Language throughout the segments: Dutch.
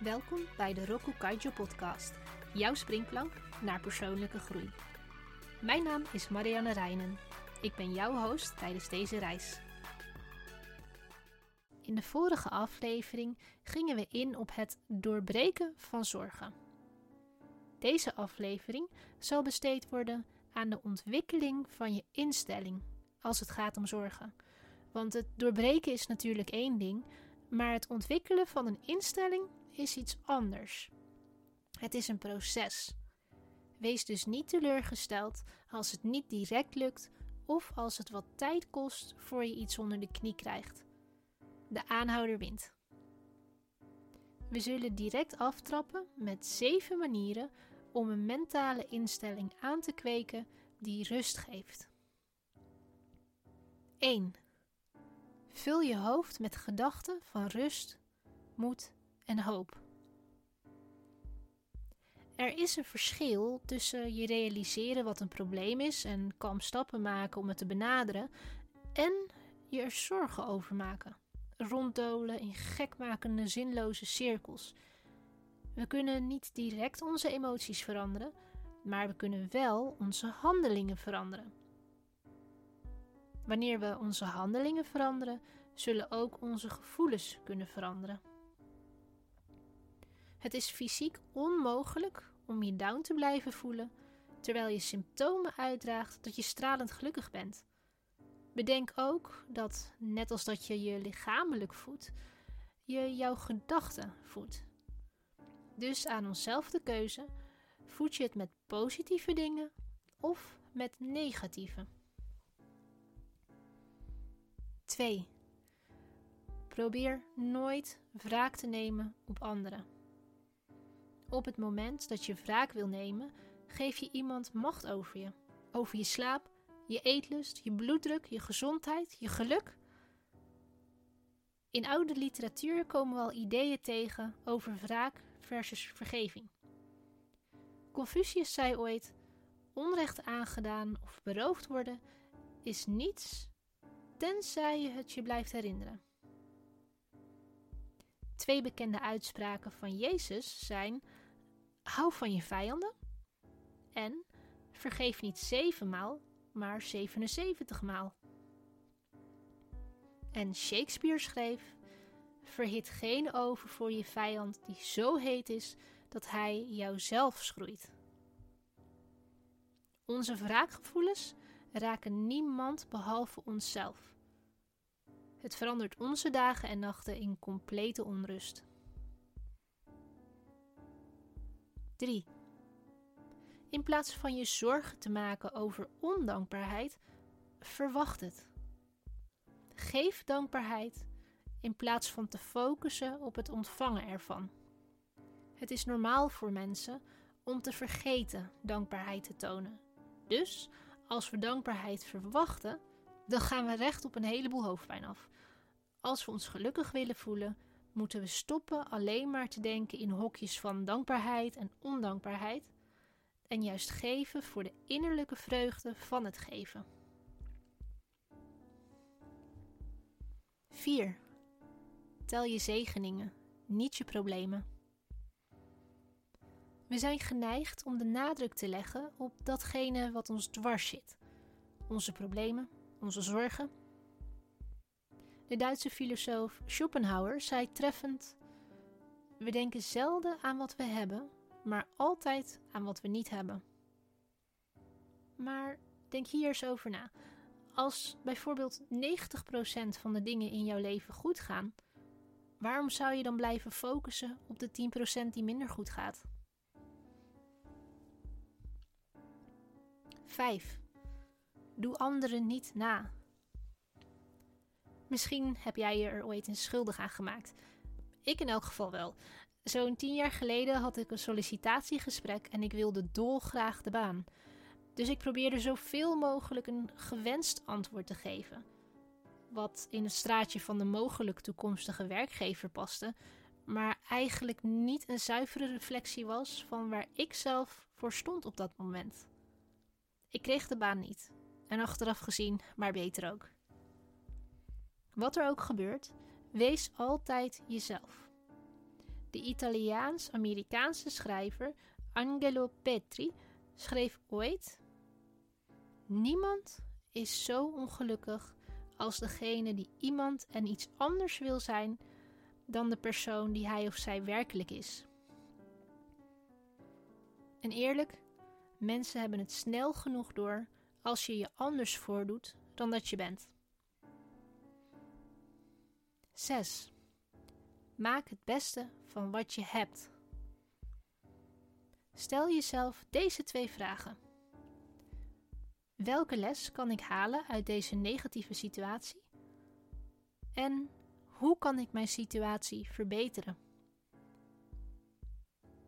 Welkom bij de Roku Kaijo podcast, jouw springplank naar persoonlijke groei. Mijn naam is Marianne Reinen. Ik ben jouw host tijdens deze reis. In de vorige aflevering gingen we in op het doorbreken van zorgen. Deze aflevering zal besteed worden aan de ontwikkeling van je instelling als het gaat om zorgen. Want het doorbreken is natuurlijk één ding, maar het ontwikkelen van een instelling is iets anders. Het is een proces. Wees dus niet teleurgesteld als het niet direct lukt of als het wat tijd kost voor je iets onder de knie krijgt. De aanhouder wint. We zullen direct aftrappen met zeven manieren om een mentale instelling aan te kweken die rust geeft. 1. Vul je hoofd met gedachten van rust, moed hoop. Er is een verschil tussen je realiseren wat een probleem is en kalm stappen maken om het te benaderen en je er zorgen over maken. Ronddolen in gekmakende zinloze cirkels. We kunnen niet direct onze emoties veranderen, maar we kunnen wel onze handelingen veranderen. Wanneer we onze handelingen veranderen, zullen ook onze gevoelens kunnen veranderen. Het is fysiek onmogelijk om je down te blijven voelen terwijl je symptomen uitdraagt dat je stralend gelukkig bent. Bedenk ook dat, net als dat je je lichamelijk voedt, je jouw gedachten voedt. Dus aan onszelf de keuze: voed je het met positieve dingen of met negatieve? 2. Probeer nooit wraak te nemen op anderen. Op het moment dat je wraak wil nemen, geef je iemand macht over je. Over je slaap, je eetlust, je bloeddruk, je gezondheid, je geluk. In oude literatuur komen we al ideeën tegen over wraak versus vergeving. Confucius zei ooit: onrecht aangedaan of beroofd worden is niets tenzij je het je blijft herinneren. Twee bekende uitspraken van Jezus zijn: hou van je vijanden en vergeef niet zevenmaal, maar 77 maal. En Shakespeare schreef: Verhit geen oven voor je vijand die zo heet is dat hij jouzelf schroeit. Onze wraakgevoelens raken niemand behalve onszelf. Het verandert onze dagen en nachten in complete onrust. 3. In plaats van je zorgen te maken over ondankbaarheid, verwacht het. Geef dankbaarheid in plaats van te focussen op het ontvangen ervan. Het is normaal voor mensen om te vergeten dankbaarheid te tonen. Dus als we dankbaarheid verwachten, dan gaan we recht op een heleboel hoofdpijn af. Als we ons gelukkig willen voelen, moeten we stoppen alleen maar te denken in hokjes van dankbaarheid en ondankbaarheid en juist geven voor de innerlijke vreugde van het geven. 4. Tel je zegeningen, niet je problemen. We zijn geneigd om de nadruk te leggen op datgene wat ons dwars zit. Onze problemen, onze zorgen. De Duitse filosoof Schopenhauer zei treffend: We denken zelden aan wat we hebben, maar altijd aan wat we niet hebben. Maar denk hier eens over na. Als bijvoorbeeld 90% van de dingen in jouw leven goed gaan, waarom zou je dan blijven focussen op de 10% die minder goed gaat? 5. Doe anderen niet na. Misschien heb jij je er ooit een schuldig aan gemaakt. Ik in elk geval wel. Zo'n tien jaar geleden had ik een sollicitatiegesprek en ik wilde dolgraag de baan. Dus ik probeerde zoveel mogelijk een gewenst antwoord te geven. Wat in het straatje van de mogelijk toekomstige werkgever paste, maar eigenlijk niet een zuivere reflectie was van waar ik zelf voor stond op dat moment. Ik kreeg de baan niet. En achteraf gezien, maar beter ook. Wat er ook gebeurt, wees altijd jezelf. De Italiaans-Amerikaanse schrijver Angelo Petri schreef ooit: Niemand is zo ongelukkig als degene die iemand en iets anders wil zijn dan de persoon die hij of zij werkelijk is. En eerlijk, mensen hebben het snel genoeg door als je je anders voordoet dan dat je bent. 6. Maak het beste van wat je hebt. Stel jezelf deze twee vragen. Welke les kan ik halen uit deze negatieve situatie? En hoe kan ik mijn situatie verbeteren?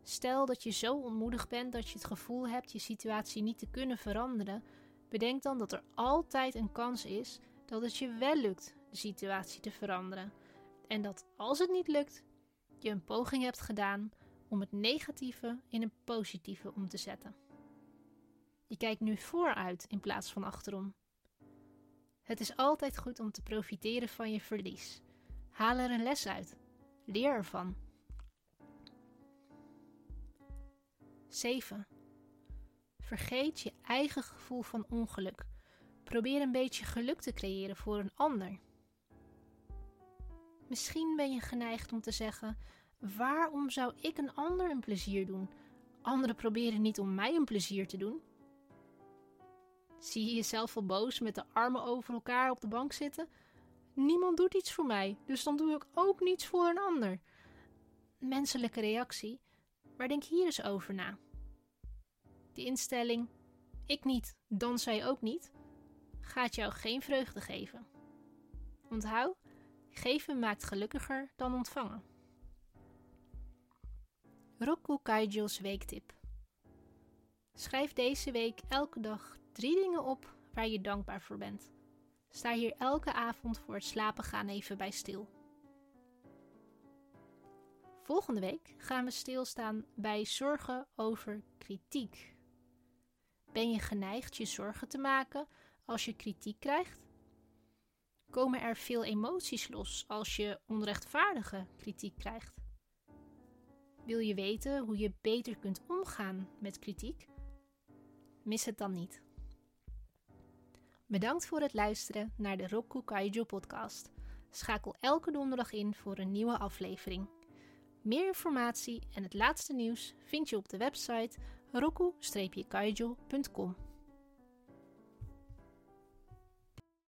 Stel dat je zo ontmoedigd bent dat je het gevoel hebt je situatie niet te kunnen veranderen, bedenk dan dat er altijd een kans is dat het je wel lukt de situatie te veranderen. En dat als het niet lukt, je een poging hebt gedaan om het negatieve in een positieve om te zetten. Je kijkt nu vooruit in plaats van achterom. Het is altijd goed om te profiteren van je verlies. Haal er een les uit. Leer ervan. 7. Vergeet je eigen gevoel van ongeluk. Probeer een beetje geluk te creëren voor een ander. Misschien ben je geneigd om te zeggen: waarom zou ik een ander een plezier doen? Anderen proberen niet om mij een plezier te doen. Zie je jezelf al boos met de armen over elkaar op de bank zitten? Niemand doet iets voor mij, dus dan doe ik ook niets voor een ander. Menselijke reactie, maar denk hier eens over na. De instelling, ik niet, dan zij ook niet, gaat jou geen vreugde geven. Onthoud, geven maakt gelukkiger dan ontvangen. Roku Kaijo's weektip. Schrijf deze week elke dag drie dingen op waar je dankbaar voor bent. Sta hier elke avond voor het slapen gaan even bij stil. Volgende week gaan we stilstaan bij zorgen over kritiek. Ben je geneigd je zorgen te maken als je kritiek krijgt? Komen er veel emoties los als je onrechtvaardige kritiek krijgt? Wil je weten hoe je beter kunt omgaan met kritiek? Mis het dan niet. Bedankt voor het luisteren naar de Roku Kaijo podcast. Schakel elke donderdag in voor een nieuwe aflevering. Meer informatie en het laatste nieuws vind je op de website roku-kaijo.com.